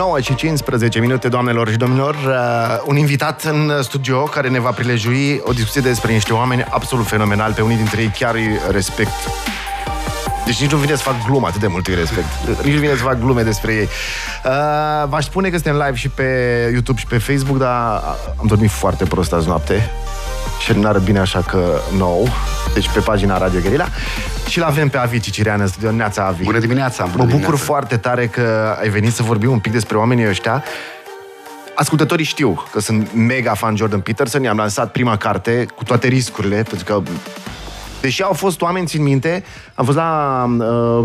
9 și 15 minute, doamnelor și domnilor. Uh, un invitat în studio care ne va prilejui o discuție despre niște oameni absolut fenomenali. Pe unii dintre ei chiar îi respect. Deci nici nu vine să fac glumă, atât de mult îi respect. Nici nu vine să fac glume despre ei. Uh, v-aș spune că suntem live și pe YouTube și pe Facebook, dar am dormit foarte prost azi noapte și nu bine așa că nou, deci pe pagina Radio Guerilla. Și l avem pe Avi Cicirean în studio. Neața, Avi. Bună dimineața! Bună mă bucur dimineața. foarte tare că ai venit să vorbim un pic despre oamenii ăștia. Ascultătorii știu că sunt mega fan Jordan Peterson, i-am lansat prima carte cu toate riscurile, pentru că Deși au fost oameni, țin minte, am fost la uh,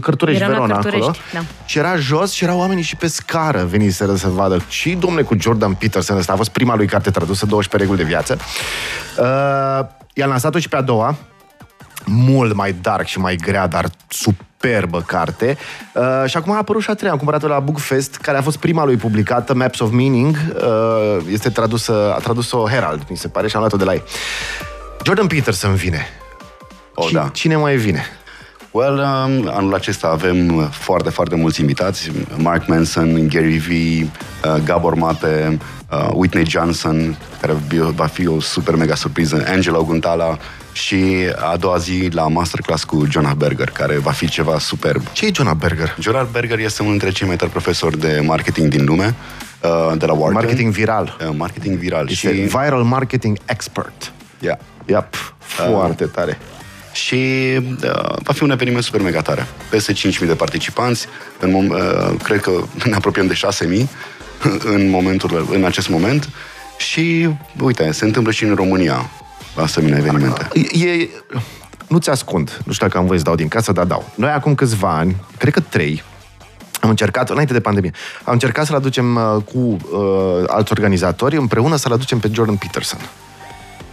Cărturești, Eram la Verona, Cărturești, acolo. da. Și era jos și erau oamenii și pe scară veniseră să vadă. Și domnule cu Jordan Peterson, ăsta a fost prima lui carte tradusă, 12 reguli de viață. Uh, i-am lansat-o și pe a doua, mult mai dark și mai grea, dar superbă carte. Uh, și acum a apărut și a treia, am cumpărat-o la Bookfest, care a fost prima lui publicată, Maps of Meaning. Uh, este tradusă, a tradus-o Herald, mi se pare, și am luat-o de la ei. Jordan Peterson vine. O, Ci- da. Cine mai vine? Well, um, anul acesta avem foarte, foarte mulți invitați. Mark Manson, Gary Vee, uh, Gabor Mate, uh, Whitney Johnson, care va fi o super mega surpriză, Angela Oguntala și a doua zi la masterclass cu Jonah Berger, care va fi ceva superb. Ce e Jonah Berger? Jonah Berger este unul dintre cei mai tari profesori de marketing din lume, uh, de la Wharton. Marketing viral. Uh, marketing viral. Este și... viral marketing expert. Yeah. Yep, foarte tare. și uh, va fi un eveniment super mega tare. Peste 5.000 de participanți, în mom- uh, cred că ne apropiem de 6.000 în, momentul, în acest moment și, uite, se întâmplă și în România asemenea evenimente. E, nu ți ascund, nu știu dacă am voie să dau din casă, dar dau. Noi acum câțiva ani, cred că trei, am încercat, înainte de pandemie, am încercat să-l aducem uh, cu uh, alți organizatori, împreună să-l aducem pe Jordan Peterson.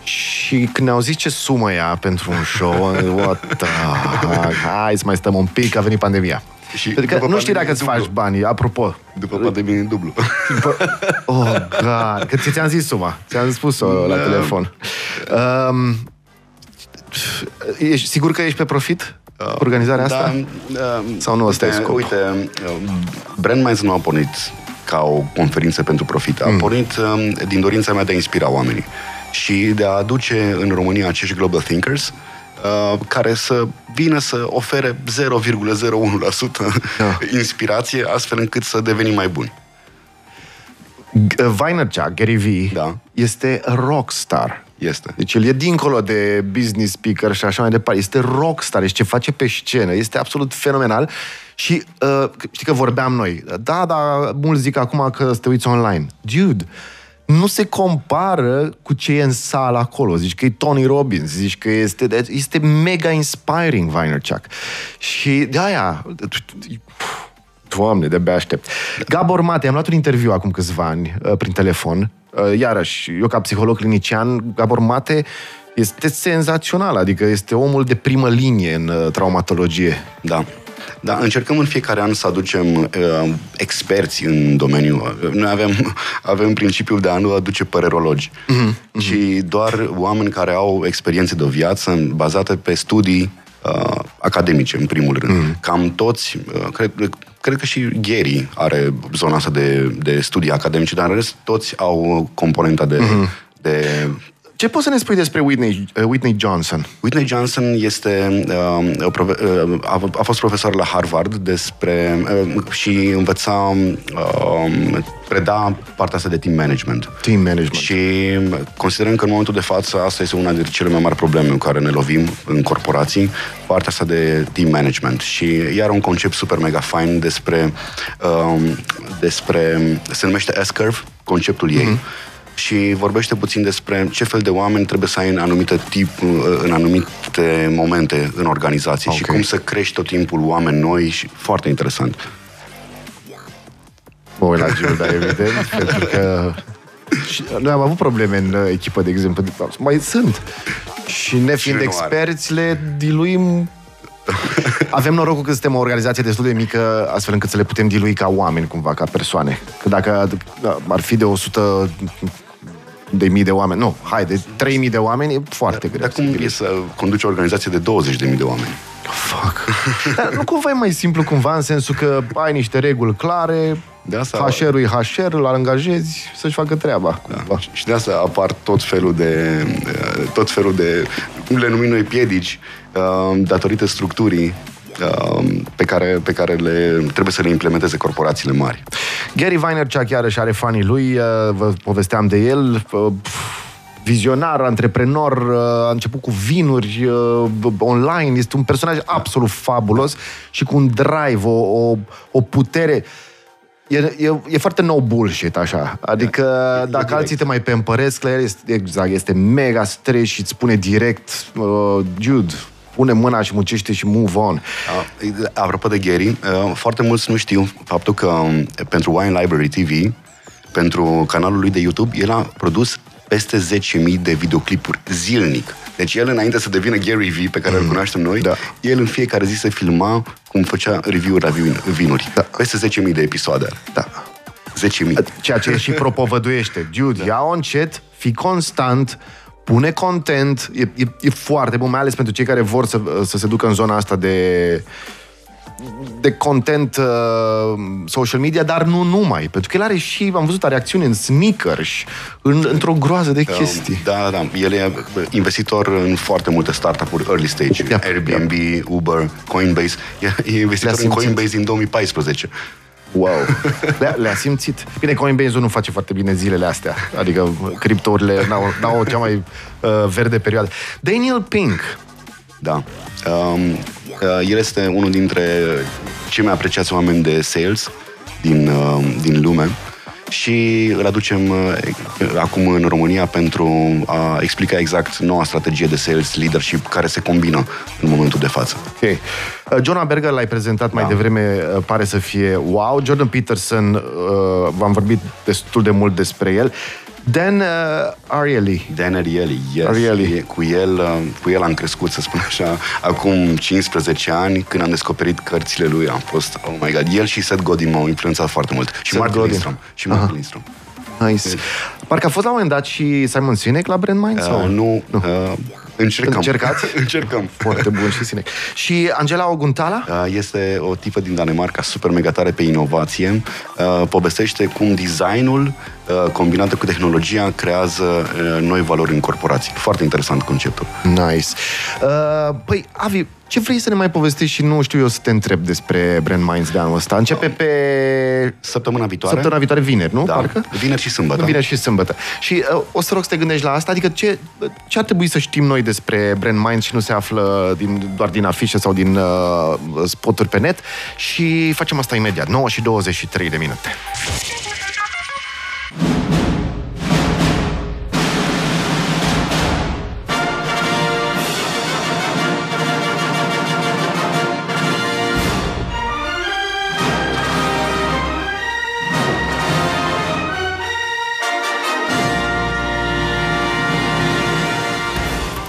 Și când ne-au zis ce sumă ia pentru un show, what the fuck, hai să mai stăm un pic, a venit pandemia. Și Pentru că după nu știi dacă pandemie îți faci dublu. banii, apropo. După pandemie în dublu. După... Oh, God. Că ți-am zis suma. Ți-am spus-o la Da. telefon. Um, ești sigur că ești pe profit? Organizarea asta? Da, uh, Sau nu ăsta e uite, scopul? Uite, uh, Brand Minds nu a pornit ca o conferință pentru profit. A Mm. pornit um, din dorința mea de a inspira oamenii și de a aduce în România acești global thinkers uh, care să vină să ofere 0,01% Da. inspirație astfel încât să devenim mai buni. G- Vaynerchuk, Gary Vee, Da. este rockstar. Este. Deci el e dincolo de business speaker și așa mai departe. Este rockstar, și ce face pe scenă. Este absolut fenomenal. Și uh, știi că vorbeam noi. Da, da, mulți zic acum că să te uiți online. Dude, nu se compară cu ce e în sală acolo. Zici că e Tony Robbins, zici că este, este mega inspiring Vaynerchuk. Și de aia, Doamne, de-abia aștept. Gabor Mate, am luat un interviu acum câțiva ani uh, prin telefon. Uh, Iarăși, eu ca psiholog clinician, Gabor Mate este senzațional, adică este omul de primă linie în uh, traumatologie. Da. Da, încercăm în fiecare an să aducem uh, experți în domeniu. Noi avem, avem principiul de a nu aduce părerologi, mm-hmm. ci doar oameni care au experiențe de o viață bazate pe studii uh, academice, în primul rând. Mm-hmm. Cam toți, uh, cred, cred că și Gary are zona asta de, de studii academice, dar în rest toți au componenta de, mm-hmm. de Ce poți să ne spui despre Whitney, uh, Whitney Johnson? Whitney Johnson este, uh, o prove- uh, a, a fost profesor la Harvard despre uh, și învăța, uh, preda partea asta de team management. Team management. Și considerăm că în momentul de față asta este una dintre cele mai mari probleme cu care ne lovim în corporații, partea asta de team management. Și iar un concept super mega fain despre, um, despre se numește S-curve, conceptul ei. Mm-hmm și vorbește puțin despre ce fel de oameni trebuie să ai în anumite tip, în anumite momente în organizație okay. și Ok. cum să crești tot timpul oameni noi și foarte interesant. Mă uit la Gilda, evident, pentru că și noi am avut probleme în uh, echipă, de exemplu. Mai sunt. Și ne fiind nu are. experți, le diluim avem norocul că suntem o organizație destul de mică, astfel încât să le putem dilui ca oameni, cumva, ca persoane. Că dacă ar fi de 100 de mii de oameni, nu, hai, de 3 mii de oameni, e foarte greu. Dar să cum dilui. e să conduci o organizație de 20.000 de oameni? Fuck. Dar nu cumva e mai simplu cumva în sensul că ai niște reguli clare, De asta- HR-ul e HR, îl angajezi să-și facă treaba. Cumva. Da. Și de asta apar tot felul de, uh, tot felul de, le numim noi piedici, uh, datorită structurii uh, pe care, pe care le, trebuie să le implementeze corporațiile mari. Gary Vaynerchuk iarăși are fanii lui, uh, vă povesteam de el, uh, vizionar, antreprenor, uh, a început cu vinuri uh, online, este un personaj absolut fabulos și cu un drive, o, o, o putere. E, e, e foarte no bullshit, așa. Adică Da. e dacă direct. alții te mai pempăresc la el, este, exact, este mega stres și îți spune direct, uh, Jude, pune mâna și muncește și move on. Uh, Apropo de Gary, uh, foarte mulți nu știu faptul că um, pentru Wine Library TV, pentru canalul lui de YouTube, el a produs peste 10.000 de videoclipuri zilnic. Deci el, înainte să devină Gary V, pe care îl cunoaștem noi, Da. el în fiecare zi se filma cum făcea review-uri la vin- vinuri. Da. Peste 10.000 de episoade. Da. 10.000. Ceea ce și propovăduiește. Jude, da. ia-o încet, fii constant, pune content, e, e, e foarte bun, mai ales pentru cei care vor să, să se ducă în zona asta de de content uh, social media, dar nu numai. Pentru că el are și, am văzut, are acțiuni în sneakers, în, într-o groază de chestii. Da, da. El e investitor în foarte multe startup-uri early stage. Yep, Airbnb, Uber, Coinbase. E, e investitor Le-a în simțit. Coinbase din 2014. Wow! Le-a, le-a simțit. Bine, Coinbase nu face foarte bine zilele astea. Adică criptourile n-au, n-au cea mai uh, verde perioadă. Daniel Pink. Da. Um, uh, el este unul dintre cei mai apreciați oameni de sales din, uh, din lume și îl aducem uh, acum în România pentru a explica exact noua strategie de sales leadership care se combină în momentul de față. Ok. Uh, Jonah Berger l-ai prezentat mai Da. devreme, uh, pare să fie wow. Jordan Peterson, uh, v-am vorbit destul de mult despre el. Dan uh, Ariely. Dan Ariely, yes. Ariely. E- Cu el, uh, cu el am crescut, să spun așa, acum 15 ani, când am descoperit cărțile lui, am fost, oh my god, el și Seth Godin m-au influențat foarte mult. Și Seth Mark Godin. Lindstrom. Și Mark Lindstrom. Nice. Parcă a fost la un moment dat și Simon Sinek la Brand Mind? sau? Uh, nu, uh, încercăm. Încercați? încercăm. Foarte bun și Sinek. Și Angela Oguntala? Uh, Este o tipă din Danemarca super mega tare pe inovație. Uh, Povestește cum designul uh, combinat cu tehnologia creează uh, noi valori în corporații. Foarte interesant conceptul. Nice. Uh, păi, Avi, ce vrei să ne mai povestești și nu știu eu să te întreb despre Brand Minds de anul ăsta? Începe pe Săptămâna viitoare? săptămâna viitoare, vineri, nu? Da, Parcă? vineri și sâmbătă. Vineri și sâmbătă. Și uh, o să rog să te gândești la asta, adică ce, ce ar trebui să știm noi despre Brand Minds și nu se află din, doar din afișe sau din uh, spoturi pe net și facem asta imediat, 9 și 23 de minute. Imagínate.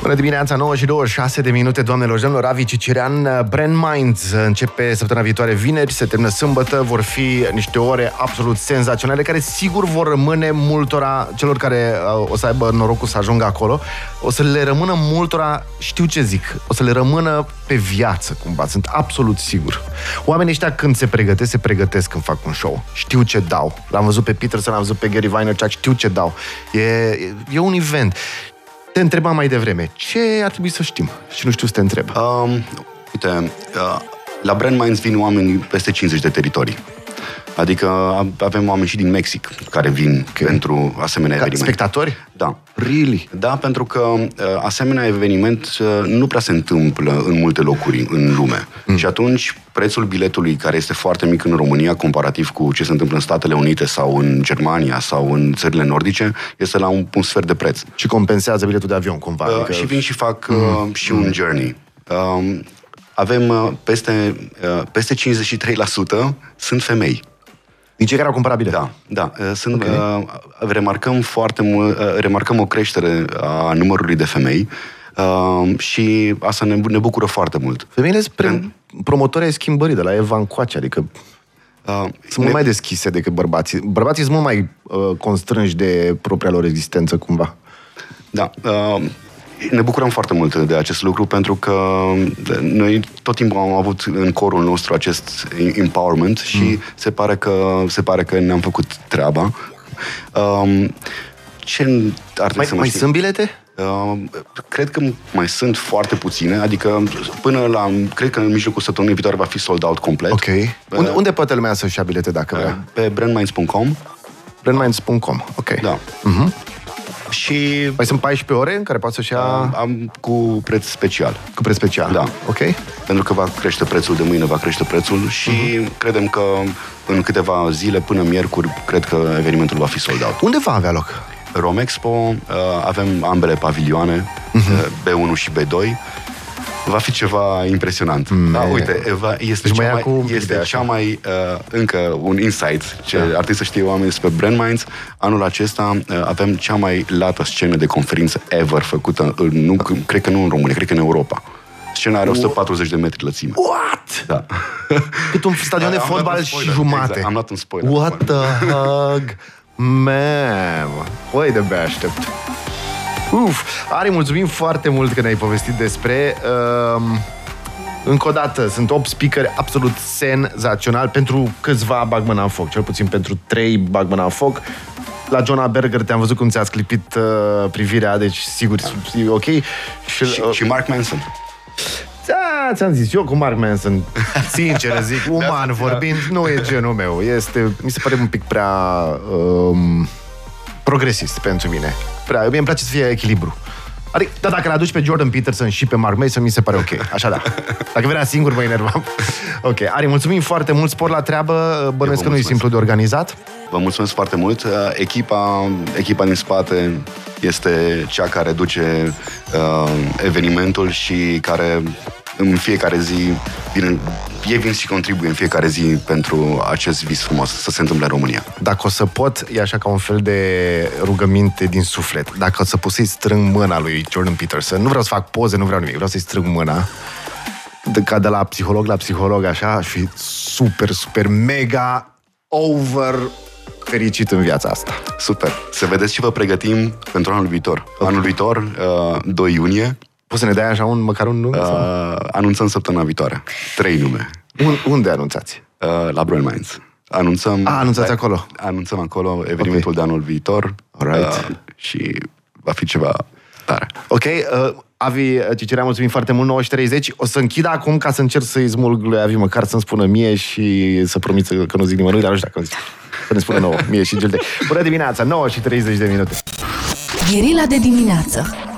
Bună dimineața, 9 și 26 de minute, doamnelor și domnilor. Ravi Cicirean, Brand Minds începe săptămâna viitoare vineri, se termină sâmbătă, vor fi niște ore absolut senzaționale, care sigur vor rămâne multora, celor care uh, o să aibă norocul să ajungă acolo, o să le rămână multora, știu ce zic, o să le rămână pe viață, cumva, sunt absolut sigur. Oamenii ăștia când se pregătesc, se pregătesc când fac un show. Știu ce dau. L-am văzut pe Peterson, l-am văzut pe Gary Vaynerchuk, știu ce dau. E, e, e un event. Te întrebam mai devreme, ce ar trebui să știm? Și nu știu să te întreb. Um, uite, uh, la Brand Minds vin oameni peste 50 de teritorii. Adică a- avem oameni și din Mexic care vin okay. pentru asemenea Ca evenimente. spectatori? Da. Really? Da, pentru că uh, asemenea eveniment uh, nu prea se întâmplă în multe locuri în lume. Mm. Și atunci prețul biletului, care este foarte mic în România, comparativ cu ce se întâmplă în Statele Unite sau în Germania sau în țările nordice, este la un, un sfert de preț. Și compensează biletul de avion, cumva. Uh, adică... Și vin și fac uh, și un journey. Um, avem uh, peste, uh, peste 53% sunt femei. Din cei care au cumpărat bilet. Da, da. uh, Sunt, Ok. okay. uh, remarcăm foarte mult, uh, remarcăm o creștere a numărului de femei uh, și asta ne, ne bucură foarte mult. Femeile sunt pre- promotori ai schimbării de la Eva încoace, adică Uh, sunt mult mai deschise decât bărbații. Bărbații sunt mult mai uh, constrânși de propria lor existență, cumva. Da. Uh, ne bucurăm foarte mult de acest lucru pentru că noi tot timpul am avut în corul nostru acest empowerment și mm. se, pare că, se pare că ne-am făcut treaba. Um, ce ar trebui mai, să mai sunt bilete? Uh, cred că mai sunt foarte puține, adică până la, cred că în mijlocul săptămânii viitoare va fi sold out complet. Ok. Uh, unde, unde poate lumea să-și ia bilete dacă vrea? Uh, pe brandminds.com brandminds.com, ok. Da. Uh-huh. Și... Mai sunt 14 ore în care poți să-și ia... Am cu preț special. Cu preț special? Da. Ok. Pentru că va crește prețul de mâine, va crește prețul și uh-huh. credem că în câteva zile, până miercuri, cred că evenimentul va fi sold out. Unde va avea loc? Romexpo, uh, avem ambele pavilioane, uh-huh. B1 și B2 va fi ceva impresionant. Mm, da, uite, Eva, este, deci cea mai, este cea mai, uh, încă un insight ce da. ar trebui să știe oamenii despre Brand Minds. Anul acesta uh, avem cea mai lată scenă de conferință ever făcută, în, nu, cred că nu în România, cred că în Europa. Scena are 140 de metri lățime. What? Da. Cât un stadion de fotbal și jumate. Exact, am luat un spoiler. What the hug? Man, Păi de bea aștept. Uf, Ari, mulțumim foarte mult că ne-ai povestit despre... Uh, încă o dată, sunt 8 speaker absolut senzațional pentru câțiva bag mâna în foc, cel puțin pentru 3 bag mâna în foc. La Jonah Berger te-am văzut cum ți-a sclipit uh, privirea, deci sigur e ok. Și, și, uh, și Mark Manson. Da, ți-am zis, eu cu Mark Manson, sincer zic, uman da, vorbind, nu e genul meu. Este, mi se pare un pic prea um, progresist pentru mine. Prea, mie îmi place să fie echilibru. Adică, da, dacă le aduci pe Jordan Peterson și pe Mark Mason, mi se pare ok. Așa da. Dacă venea singur, mă enervam. ok. Ari, mulțumim foarte mult. Spor la treabă. Bănuiesc că nu e simplu de organizat. Vă mulțumesc foarte mult. Echipa, echipa din spate este cea care duce uh, evenimentul și care în fiecare zi vin, ei vin și contribuie în fiecare zi pentru acest vis frumos să se întâmple în România. Dacă o să pot, e așa ca un fel de rugăminte din suflet. Dacă o să pot să-i strâng mâna lui Jordan Peterson, nu vreau să fac poze, nu vreau nimic, vreau să-i strâng mâna de, ca de la psiholog la psiholog, așa, aș fi super, super, mega over fericit în viața asta. Super. Să vedeți și vă pregătim pentru anul viitor. Okay. Anul viitor, uh, 2 iunie, Poți să ne dai așa un, măcar un nume? Uh, anunțăm săptămâna viitoare. Trei nume. Un, unde anunțați? Uh, la Brand Minds. Anunțăm... A, anunțați da, acolo. Anunțăm acolo evenimentul okay. de anul viitor. Alright. Uh, și va fi ceva tare. Ok, uh, Avi Cicerea, mulțumim foarte mult, 9.30. O să închid acum ca să încerc să-i smulg lui Avi măcar să-mi spună mie și să promit că nu zic nimănui, dar nu știu dacă zic. Să ne spună nouă, mie și Gilde. Bună dimineața, 9 și 30 de minute. Gherila de dimineață